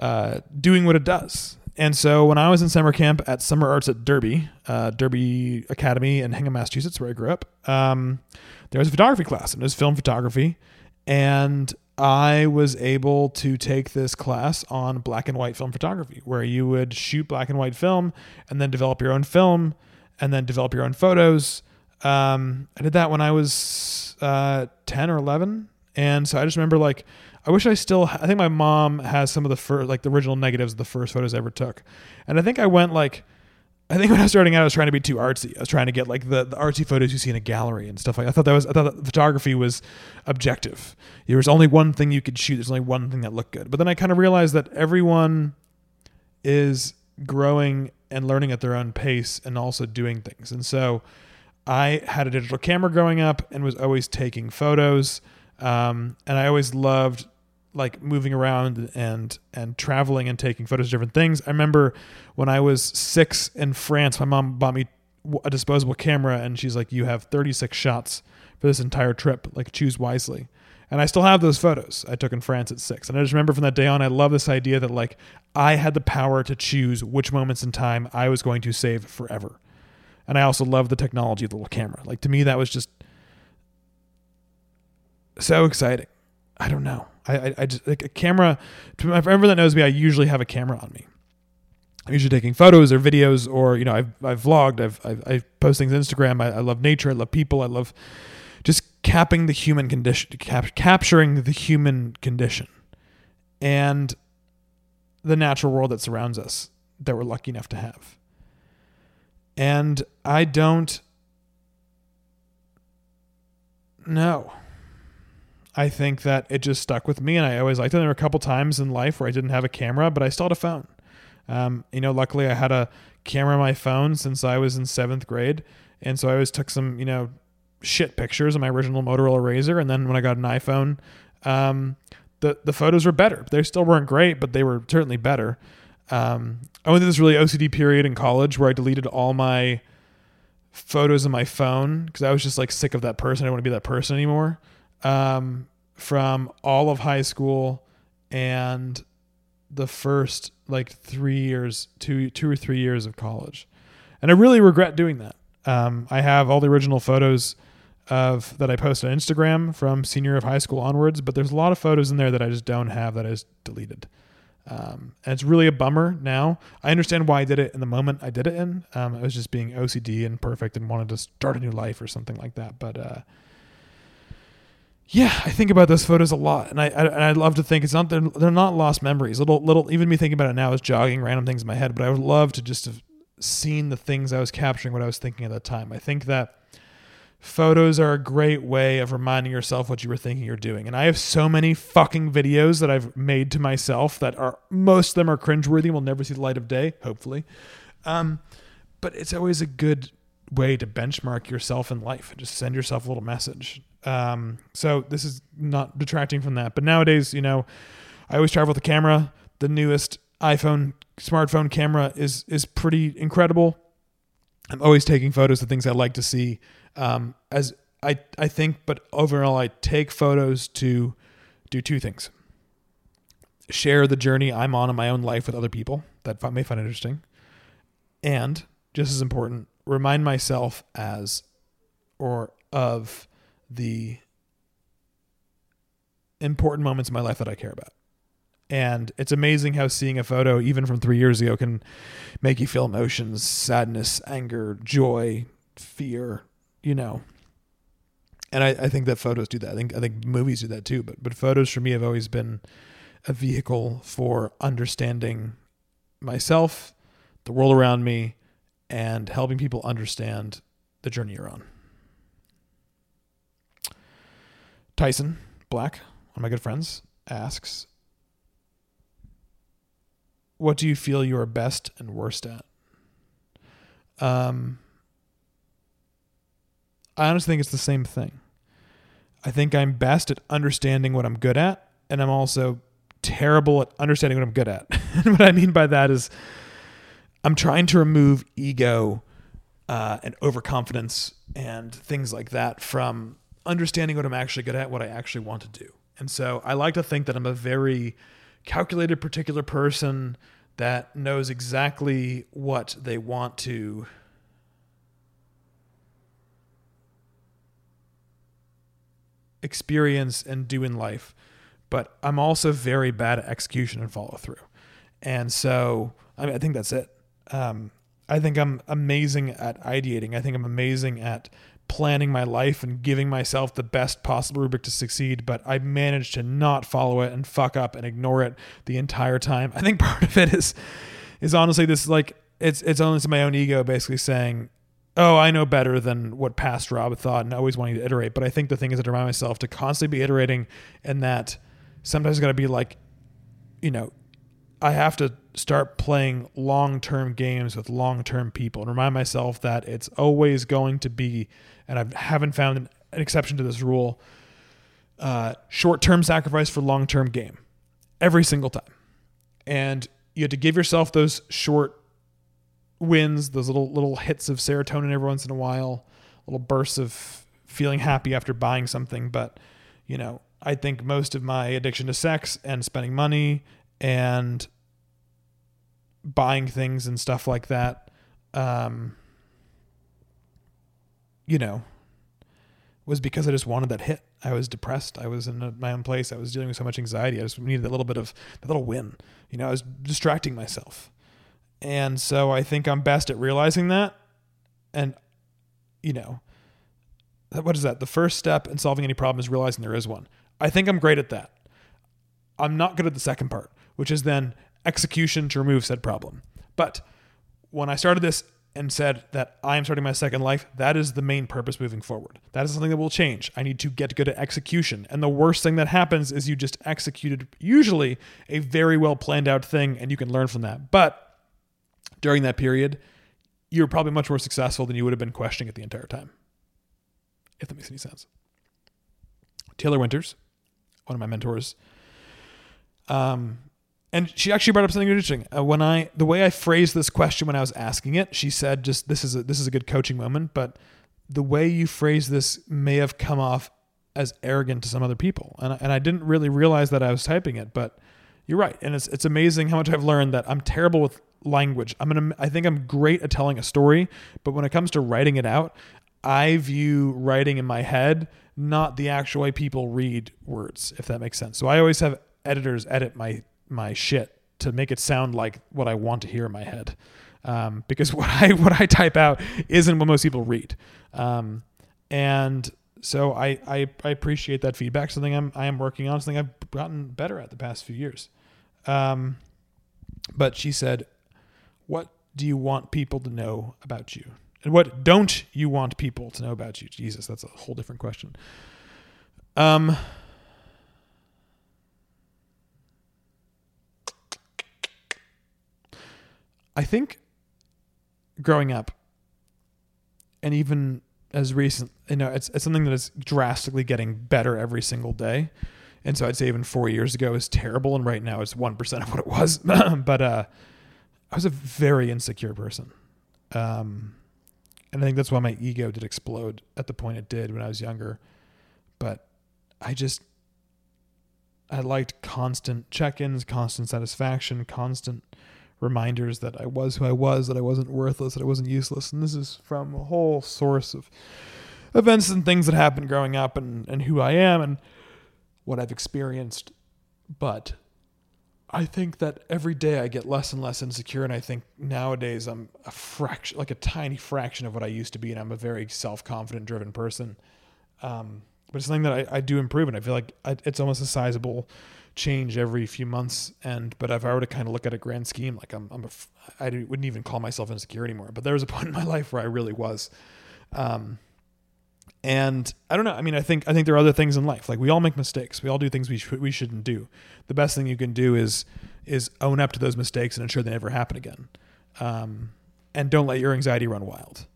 uh, doing what it does? And so when I was in summer camp at Summer Arts at Derby, uh, Derby Academy in Hingham, Massachusetts, where I grew up, um, there was a photography class and it was film photography. And I was able to take this class on black and white film photography, where you would shoot black and white film and then develop your own film and then develop your own photos. Um, I did that when I was uh, 10 or 11. And so I just remember like I wish I still. I think my mom has some of the first, like the original negatives of the first photos I ever took, and I think I went like, I think when I was starting out, I was trying to be too artsy. I was trying to get like the, the artsy photos you see in a gallery and stuff like. That. I thought that was. I thought photography was objective. There was only one thing you could shoot. There's only one thing that looked good. But then I kind of realized that everyone is growing and learning at their own pace and also doing things. And so I had a digital camera growing up and was always taking photos. Um, and I always loved like moving around and and traveling and taking photos of different things. I remember when I was six in France, my mom bought me a disposable camera, and she's like, "You have 36 shots for this entire trip. Like, choose wisely." And I still have those photos I took in France at six. And I just remember from that day on, I love this idea that like I had the power to choose which moments in time I was going to save forever. And I also love the technology of the little camera. Like to me, that was just so exciting. I don't know. I, I, I just like a camera. To everyone that knows me, I usually have a camera on me. I'm usually taking photos or videos, or you know, I've I've vlogged, I've I've, i post things on Instagram. I, I, love nature, I love people, I love just capping the human condition, cap, capturing the human condition, and the natural world that surrounds us that we're lucky enough to have. And I don't know. I think that it just stuck with me, and I always liked it. There were a couple times in life where I didn't have a camera, but I still had a phone. Um, you know, luckily I had a camera on my phone since I was in seventh grade, and so I always took some, you know, shit pictures of my original Motorola Razr, and then when I got an iPhone, um, the the photos were better. They still weren't great, but they were certainly better. Um, I went through this really OCD period in college where I deleted all my photos on my phone because I was just like sick of that person. I don't want to be that person anymore um, from all of high school and the first like three years, two two or three years of college, and I really regret doing that. Um, I have all the original photos of that I posted on Instagram from senior year of high school onwards, but there's a lot of photos in there that I just don't have that I just deleted. Um, and it's really a bummer now. I understand why I did it in the moment I did it in. Um, I was just being OCD and perfect and wanted to start a new life or something like that. But uh, yeah, I think about those photos a lot, and I, I and I love to think it's not they're, they're not lost memories. Little little even me thinking about it now is jogging random things in my head, but I would love to just have seen the things I was capturing, what I was thinking at that time. I think that photos are a great way of reminding yourself what you were thinking you're doing. And I have so many fucking videos that I've made to myself that are most of them are cringeworthy and will never see the light of day, hopefully. Um, but it's always a good way to benchmark yourself in life. And just send yourself a little message. Um, so this is not detracting from that. But nowadays, you know, I always travel with a camera. The newest iPhone smartphone camera is is pretty incredible. I'm always taking photos of things I like to see. Um, as I I think, but overall, I take photos to do two things: share the journey I'm on in my own life with other people that may find interesting, and just as important, remind myself as or of the important moments in my life that I care about. And it's amazing how seeing a photo, even from three years ago, can make you feel emotions, sadness, anger, joy, fear, you know. And I, I think that photos do that. I think I think movies do that too. But but photos for me have always been a vehicle for understanding myself, the world around me, and helping people understand the journey you're on. Tyson Black, one of my good friends, asks, What do you feel you are best and worst at? Um, I honestly think it's the same thing. I think I'm best at understanding what I'm good at, and I'm also terrible at understanding what I'm good at. [LAUGHS] what I mean by that is I'm trying to remove ego uh, and overconfidence and things like that from understanding what I'm actually good at, what I actually want to do. And so I like to think that I'm a very calculated, particular person that knows exactly what they want to experience and do in life. But I'm also very bad at execution and follow through. And so I, mean, I think that's it. Um, I think I'm amazing at ideating. I think I'm amazing at planning my life and giving myself the best possible rubric to succeed, but I managed to not follow it and fuck up and ignore it the entire time. I think [LAUGHS] part of it is is honestly this like it's it's only my own ego basically saying, Oh, I know better than what past Rob thought and always wanting to iterate. But I think the thing is to remind myself to constantly be iterating and that sometimes it's gotta be like, you know, I have to start playing long term games with long term people and remind myself that it's always going to be, and I haven't found an, an exception to this rule, uh, short term sacrifice for long term game every single time. And you have to give yourself those short wins, those little little hits of serotonin every once in a while, little bursts of feeling happy after buying something. But, you know, I think most of my addiction to sex and spending money and buying things and stuff like that um you know was because I just wanted that hit. I was depressed. I was in a, my own place. I was dealing with so much anxiety. I just needed a little bit of a little win. You know, I was distracting myself. And so I think I'm best at realizing that. And, you know, what is that? The first step in solving any problem is realizing there is one. I think I'm great at that. I'm not good at the second part, which is then execution to remove said problem. But when I started this and said that I am starting my second life, that is the main purpose moving forward. That is something that will change. I need to get good at execution. And the worst thing that happens is you just executed usually a very well planned out thing and you can learn from that. But during that period, you're probably much more successful than you would have been questioning it the entire time. If that makes any sense. Taylor Winters, one of my mentors, um, and she actually brought up something interesting. Uh, when I the way I phrased this question when I was asking it, she said, "Just this is a, this is a good coaching moment," but the way you phrase this may have come off as arrogant to some other people, and and I didn't really realize that I was typing it, but you're right, and it's it's amazing how much I've learned that I'm terrible with language. I'm gonna I think I'm great at telling a story, but when it comes to writing it out, I view writing in my head not the actual way people read words, if that makes sense. So I always have editors edit my my shit to make it sound like what I want to hear in my head. Um, because [LAUGHS] what I what I type out isn't what most people read. Um, and so I, I, I appreciate that feedback. Something I'm I am working on. Something I've gotten better at the past few years. Um, but she said, "What do you want people to know about you, and what don't you want people to know about you?" Jesus, that's a whole different question. Um, I think growing up, and even as recent, you know, it's, it's something that is drastically getting better every single day. And so I'd say even four years ago is terrible, and right now it's one percent of what it was. [LAUGHS] but uh, I was a very insecure person, um, and I think that's why my ego did explode at the point it did when I was younger. But I just I liked constant check-ins, constant satisfaction, constant reminders that I was who I was, that I wasn't worthless, that I wasn't useless. And this is from a whole source of events and things that happened growing up and, and who I am and what I've experienced. But I think that every day I get less and less insecure, and I think nowadays I'm a fraction, like a tiny fraction of what I used to be, and I'm a very self confident, driven person. Um, but it's something that I, I do improve, and I feel like it's almost a sizable change every few months. And but if I were to kind of look at a grand scheme, like I'm, I'm a, I wouldn't even call myself insecure anymore. But there was a [LAUGHS] point in my life where I really was. Um, and I don't know. I mean, I think I think there are other things in life. Like we all make mistakes. We all do things we sh- we shouldn't do. The best thing you can do is is own up to those mistakes and ensure they never happen again. Um, and don't let your anxiety run wild.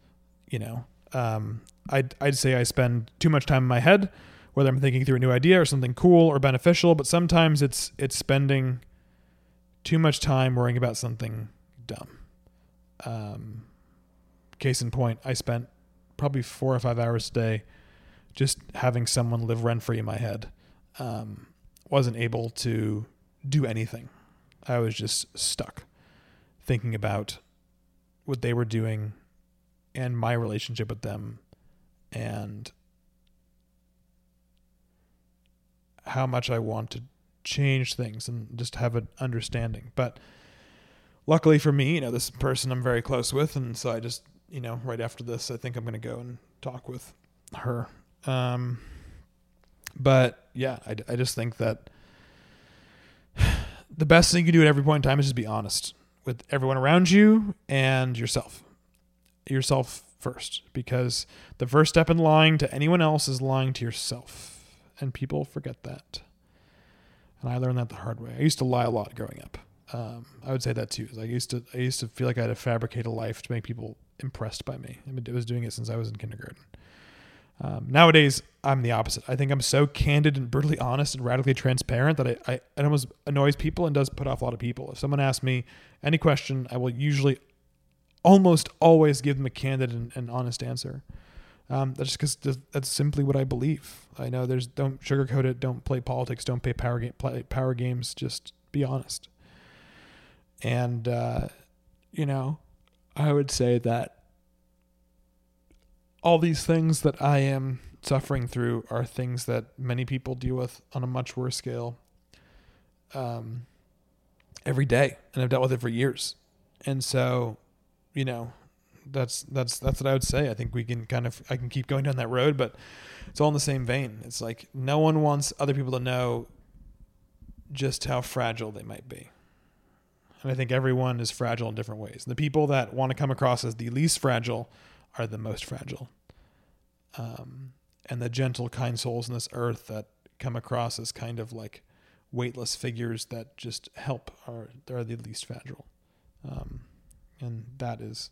You know, um, I'd I'd say I spend too much time in my head, whether I'm thinking through a new idea or something cool or beneficial. But sometimes it's it's spending too much time worrying about something dumb. Um, case in point, I spent probably four or five hours a day just having someone live rent free in my head. Um, wasn't able to do anything. I was just stuck thinking about what they were doing and my relationship with them and how much I want to change things and just have an understanding. But luckily for me, you know, this person I'm very close with, and so I just, you know, right after this, I think I'm going to go and talk with her. Um, but yeah, I, I just think that [SIGHS] the best thing you can do at every point in time is just be honest with everyone around you and yourself. Yourself first, because the first step in lying to anyone else is lying to yourself. And people forget that. And I learned that the hard way. I used to lie a lot growing up. Um, I would say that too. I used to I used to feel like I had to fabricate a life to make people impressed by me. I, mean, I was doing it since I was in kindergarten. Um, nowadays, I'm the opposite. I think I'm so candid and brutally honest and radically transparent that I, I it almost annoys people and does put off a lot of people. If someone asks me any question, I will usually almost always give them a candid and, and honest answer. Um, that's just because that's simply what I believe. I know there's don't sugarcoat it, don't play politics, don't play power game, play power games. Just be honest. And uh, you know, I would say that all these things that I am suffering through are things that many people deal with on a much worse scale um, every day, and I've dealt with it for years. And so, you know, that's that's that's what I would say. I think we can kind of I can keep going down that road, but it's all in the same vein. It's like no one wants other people to know just how fragile they might be. And I think everyone is fragile in different ways. The people that want to come across as the least fragile are the most fragile. Um, and the gentle, kind souls in this earth that come across as kind of like weightless figures that just help are they're the least fragile. Um, and that is,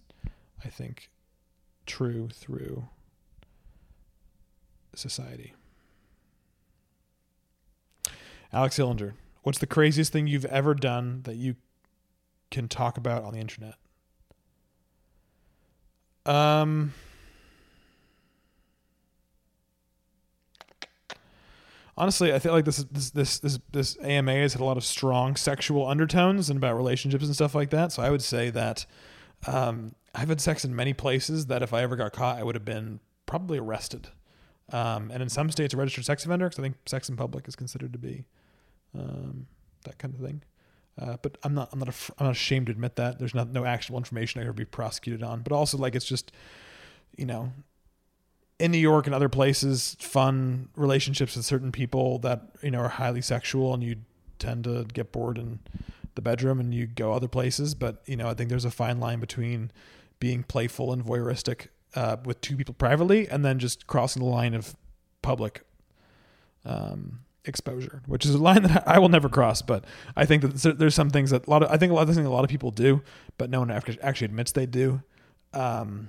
I think, true through society. Alex Hillinger, what's the craziest thing you've ever done that you can talk about on the internet? Um, honestly, I feel like this this this this this AMA has had a lot of strong sexual undertones and about relationships and stuff like that. So I would say that um, I've had sex in many places that if I ever got caught, I would have been probably arrested. Um, and in some states, a registered sex offender, because I think sex in public is considered to be um, that kind of thing. Uh, but I'm not I'm not I'm not ashamed to admit that there's not no actionable information I could be prosecuted on. But also like it's just you know in New York and other places, fun relationships with certain people that you know are highly sexual, and you tend to get bored in the bedroom and you go other places. But you know, I think there's a fine line between being playful and voyeuristic uh, with two people privately, and then just crossing the line of public um, exposure, which is a line that I will never cross. But I think that there's some things that a lot of I think a lot of things a lot of people do, but no one actually admits they do. Um,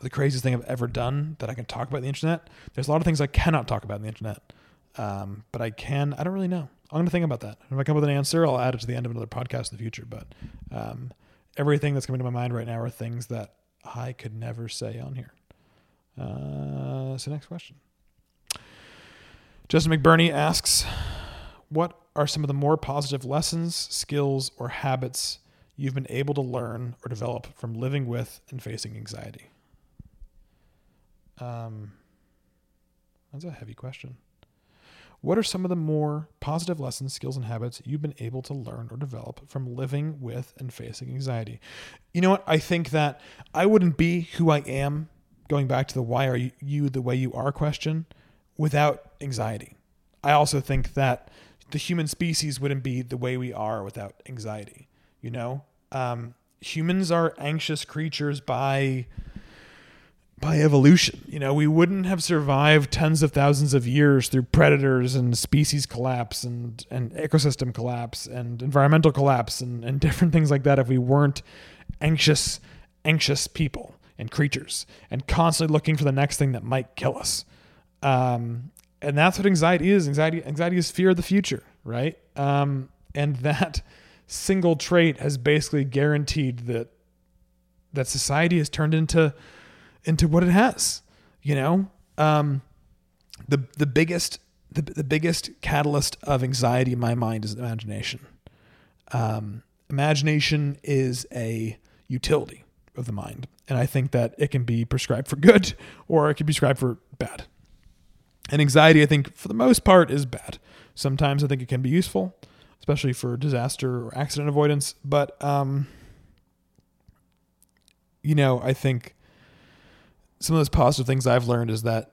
the craziest thing I've ever done that I can talk about the internet. There's a lot of things I cannot talk about on the internet, um, but I can. I don't really know. I'm going to think about that. If I come up with an answer, I'll add it to the end of another podcast in the future. But um, everything that's coming to my mind right now are things that I could never say on here. Uh, so next question. Justin McBurney asks, "What are some of the more positive lessons, skills, or habits you've been able to learn or develop from living with and facing anxiety?" Um, that's a heavy question. What are some of the more positive lessons, skills, and habits you've been able to learn or develop from living with and facing anxiety? You know what? I think that I wouldn't be who I am, going back to the why are you the way you are question, without anxiety. I also think that the human species wouldn't be the way we are without anxiety. You know, um, humans are anxious creatures by by evolution. You know, we wouldn't have survived tens of thousands of years through predators and species collapse and, and ecosystem collapse and environmental collapse and, and [LAUGHS] different things like that if we weren't anxious, anxious people and creatures and constantly looking for the next thing that might kill us. Um, and that's what anxiety is. Anxiety, anxiety is fear of the future, right? Um, and [LAUGHS] that single trait has basically guaranteed that that society has turned into into what it has. You know, um, the the biggest the, the biggest catalyst of anxiety in my mind is imagination. Um, imagination is a utility of the mind, and I think that it can be prescribed for good [LAUGHS] or it can be prescribed for bad. And anxiety, I think, for the most part, is bad. Sometimes I think it can be useful, especially for disaster or accident avoidance. But um, you know, I think some of those positive things I've learned is that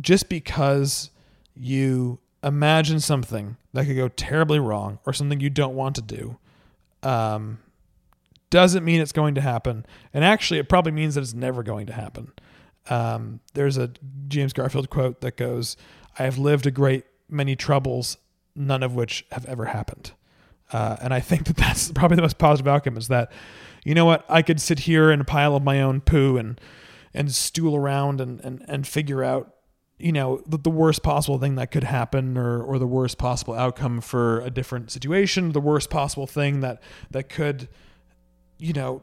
just because you imagine something that could go terribly wrong or something you don't want to do, um, doesn't mean it's going to happen. And actually, it probably means that it's never going to happen. Um, there's a James Garfield quote that goes, I have lived a great many troubles, none of which have ever happened. Uh, and I think that that's [LAUGHS] probably the most positive outcome is that, you know what, I could sit here in a pile of my own poo and and stool around and, and, and figure out, you know, the, the worst possible thing that could happen or, or the worst possible outcome for a different situation, the worst possible thing that, that could, you know,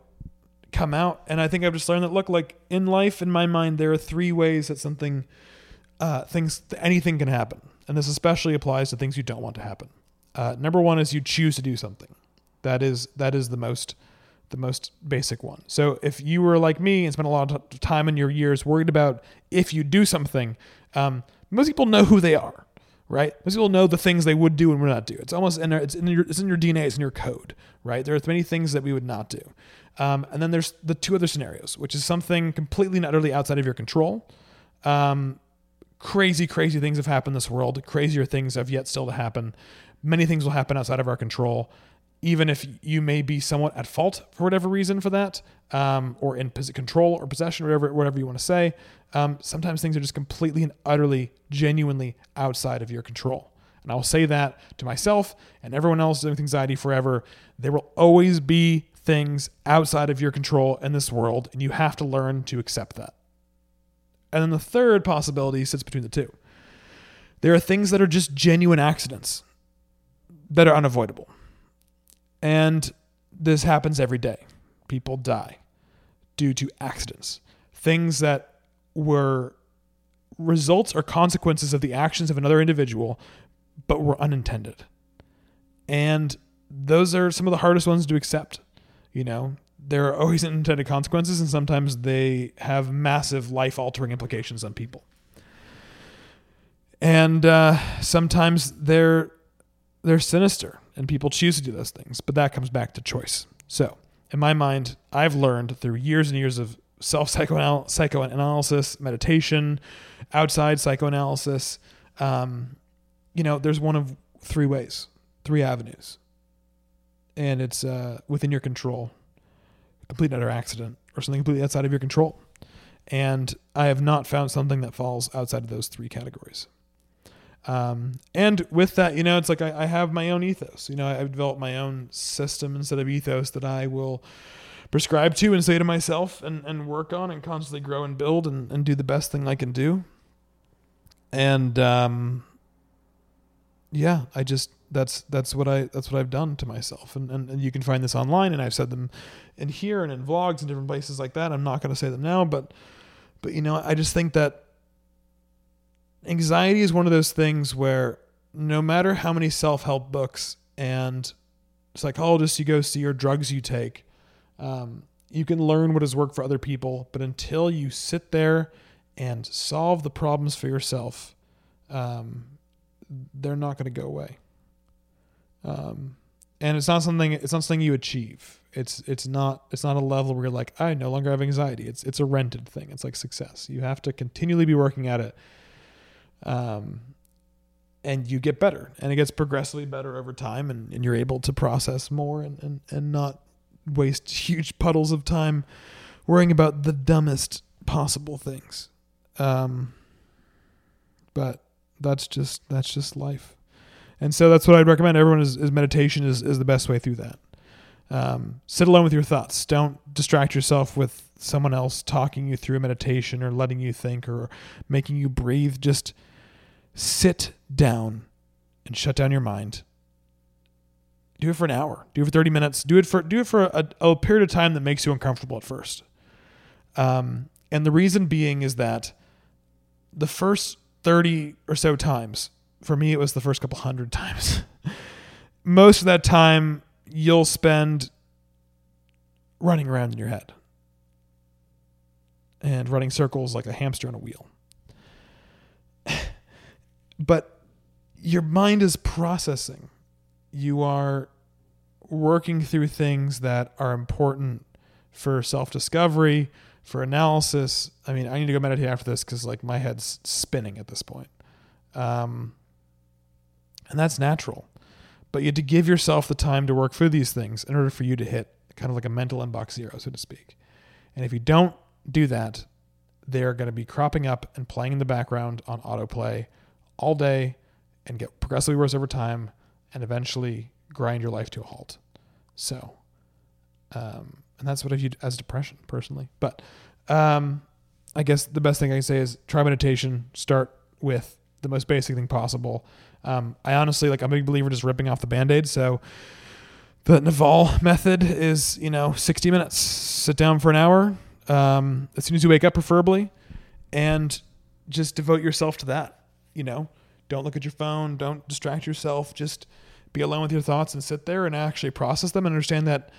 come out. And I think I've just learned that, look, like in life, in my mind, there are three ways that something, uh, things, anything can happen. And this especially applies to things you don't want to happen. Uh, number one is you choose to do something. That is, that is the most, the most basic one. So if you were like me and spent a lot of time in your years worried about if you do something, um, most people know who they are, right? Most people know the things they would do and would not do. It's almost in their, it's in your it's in your DNA, it's in your code, right? There are many things that we would not do. Um, and then there's the two other scenarios, which is something completely and utterly outside of your control. Um, crazy, crazy things have happened in this world. Crazier things have yet still to happen. Many things will happen outside of our control even if you may be somewhat at fault for whatever reason for that, um, or in control or possession, whatever, whatever you want to say, um, sometimes things are just completely and utterly, genuinely outside of your control. And I will say that to myself and everyone else with anxiety forever. There will always be things outside of your control in this world, and you have to learn to accept that. And then the third possibility sits between the two. There are things that are just genuine accidents that are unavoidable and this happens every day. People die due to accidents, things that were results or consequences of the actions of another individual, but were unintended. And those are some of the hardest ones to accept. You know, there are always [LAUGHS] unintended consequences, and sometimes they have massive life altering implications on people. And uh, sometimes they're they're sinister and people choose to do those things, but that comes back to choice. So, in my mind, I've learned through years and years of self [LAUGHS] psychoanalysis, meditation, outside psychoanalysis, um, you know, there's one of three ways, three avenues. And it's uh, within your control, complete utter accident, or something completely outside of your control. And I have not found something that falls outside of those three categories. Um, and with that, you know, it's like I, I, have my own ethos. You know, I've developed my own system instead of ethos that I will prescribe to and say to myself and, and work on and constantly grow and build and, and do the best thing I can do. And um, yeah, I just that's that's what I that's what I've done to myself. And, and and you can find this online and I've said them in here and in vlogs and different places like that. I'm not gonna say them now, but but you know, I just think that anxiety is one of those things where no matter how many self help books and psychologists you go see or drugs you take, um, you can learn what has worked for other people. But until you sit there and solve the problems for yourself, um, they're not going to go away. Um, and it's not something it's not something you achieve. It's it's not it's not a level where you're like I no longer have anxiety. It's it's a rented thing. It's like success. You have to continually be working at it. Um, and you get better, and it gets progressively better over time, and, and you're able to process more and, and and not waste [LAUGHS] huge puddles of time worrying about the dumbest possible things. Um, but that's just that's just life. And so that's what I'd recommend everyone is, is meditation is, is the best way through that. Um, sit alone with your thoughts. Don't distract yourself with someone else talking you through meditation or letting you think or making you breathe. Just sit down and shut down your mind. Do it for an hour. Do it for 30 minutes. Do it for do it for a, a period of time that makes you uncomfortable at first. Um, and the reason being is that the first 30 or so times for me, it was the first couple hundred times. [LAUGHS] Most of that time, you'll spend running around in your head and running circles like a hamster on a wheel. But your mind is processing. You are working through things that are important for self discovery, for analysis. I mean, I need to go meditate after this because like my head's spinning at this point. Um, and that's natural. But you have to give yourself the time to work through these things in order for you to hit kind of like a mental inbox zero, so to speak. And if you don't do that, they're going to be cropping up and playing in the background on autoplay all day and get progressively worse over time and eventually grind your life to a halt. So, um, and that's what I view as depression personally. But um, I guess the best thing I can say is try meditation. Start with the most basic thing possible. Um, I honestly like I'm a big believer just ripping off the band-aid. So the Naval method is, you know, 60 minutes. Sit down for an hour, um, as soon as you wake up, preferably, and just devote yourself to that. You know, don't look at your phone, don't distract yourself. Just be alone with your thoughts and sit there and actually process them and understand that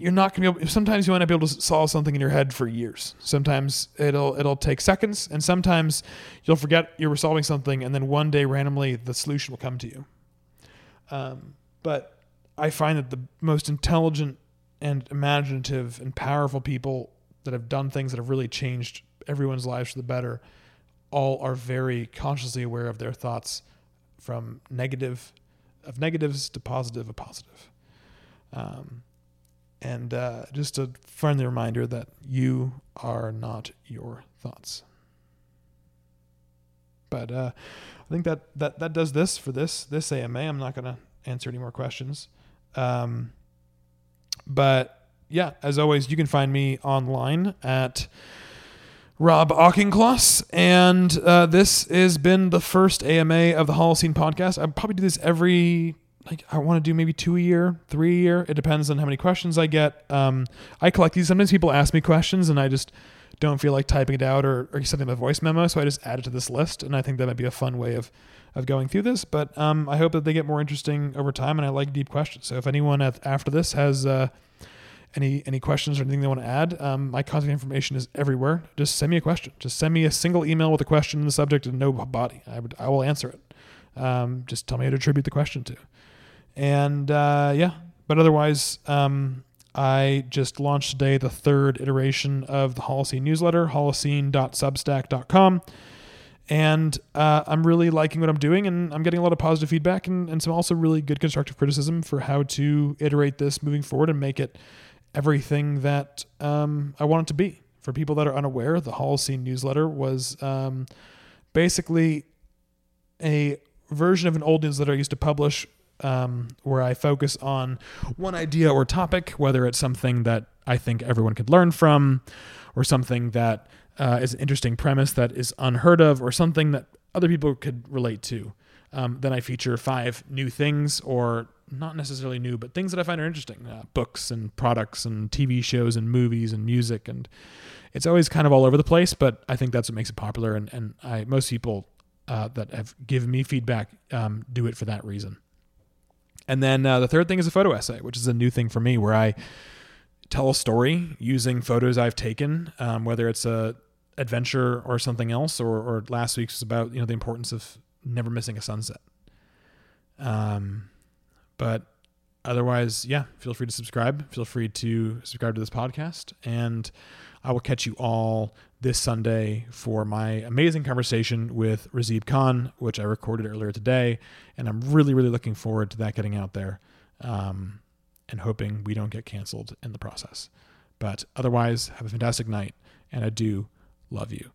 you're not going to be able sometimes you might not be able to solve something in your head for years sometimes it'll it'll take seconds and sometimes you'll forget you were solving something and then one day randomly the solution will come to you um, but i find that the most intelligent and imaginative and powerful people that have done things that have really changed everyone's lives for the better all are very consciously aware of their thoughts from negative of negatives to positive of positive um, and uh, just a friendly reminder that you are not your thoughts. But uh, I think that, that that does this for this this AMA. I'm not going to answer any more questions. Um, but yeah, as always, you can find me online at Rob Auchincloss, and uh, this has been the first AMA of the Holocene podcast. I probably do this every like I want to do maybe two a year, three a year. It depends on how many questions I get. Um, I collect these. Sometimes people ask me questions, and I just don't feel like typing it out or, or sending a voice memo, so I just add it to this list. And I think that might be a fun way of of going through this. But um, I hope that they get more interesting over time, and I like deep questions. So if anyone at, after this has uh, any any questions or anything they want to add, um, my contact information is everywhere. Just send me a question. Just send me a single email with a question in the subject and no body. I would I will answer it. Um, just tell me who to attribute the question to. And uh, yeah, but otherwise, um, I just launched today the third iteration of the Holocene newsletter, holocene.substack.com. And uh, I'm really liking what I'm doing, and I'm getting a lot of positive feedback and, and some also really good constructive criticism for how to iterate this moving forward and make it everything that um, I want it to be. For people that are unaware, the Holocene newsletter was um, basically a version of an old newsletter I used to publish um, where I focus on one idea or topic, whether it's something that I think everyone could learn from, or something that uh, is an interesting premise that is unheard of, or something that other people could relate to. Um, then I feature five new things, or not necessarily new, but things that I find are interesting uh, books and products and TV shows and movies and music. And it's always kind of all over the place, but I think that's what makes it popular. And, and I, most people uh, that have given me feedback um, do it for that reason. And then uh, the third thing is a photo essay, which is a new thing for me, where I tell a story using photos I've taken, um, whether it's a adventure or something else. Or, or last week's was about you know the importance of never missing a sunset. Um, but otherwise, yeah, feel free to subscribe. Feel free to subscribe to this podcast. And I will catch you all this Sunday for my amazing conversation with Razib Khan, which I recorded earlier today. And I'm really, really looking forward to that getting out there um, and hoping we don't get canceled in the process. But otherwise, have a fantastic night. And I do love you.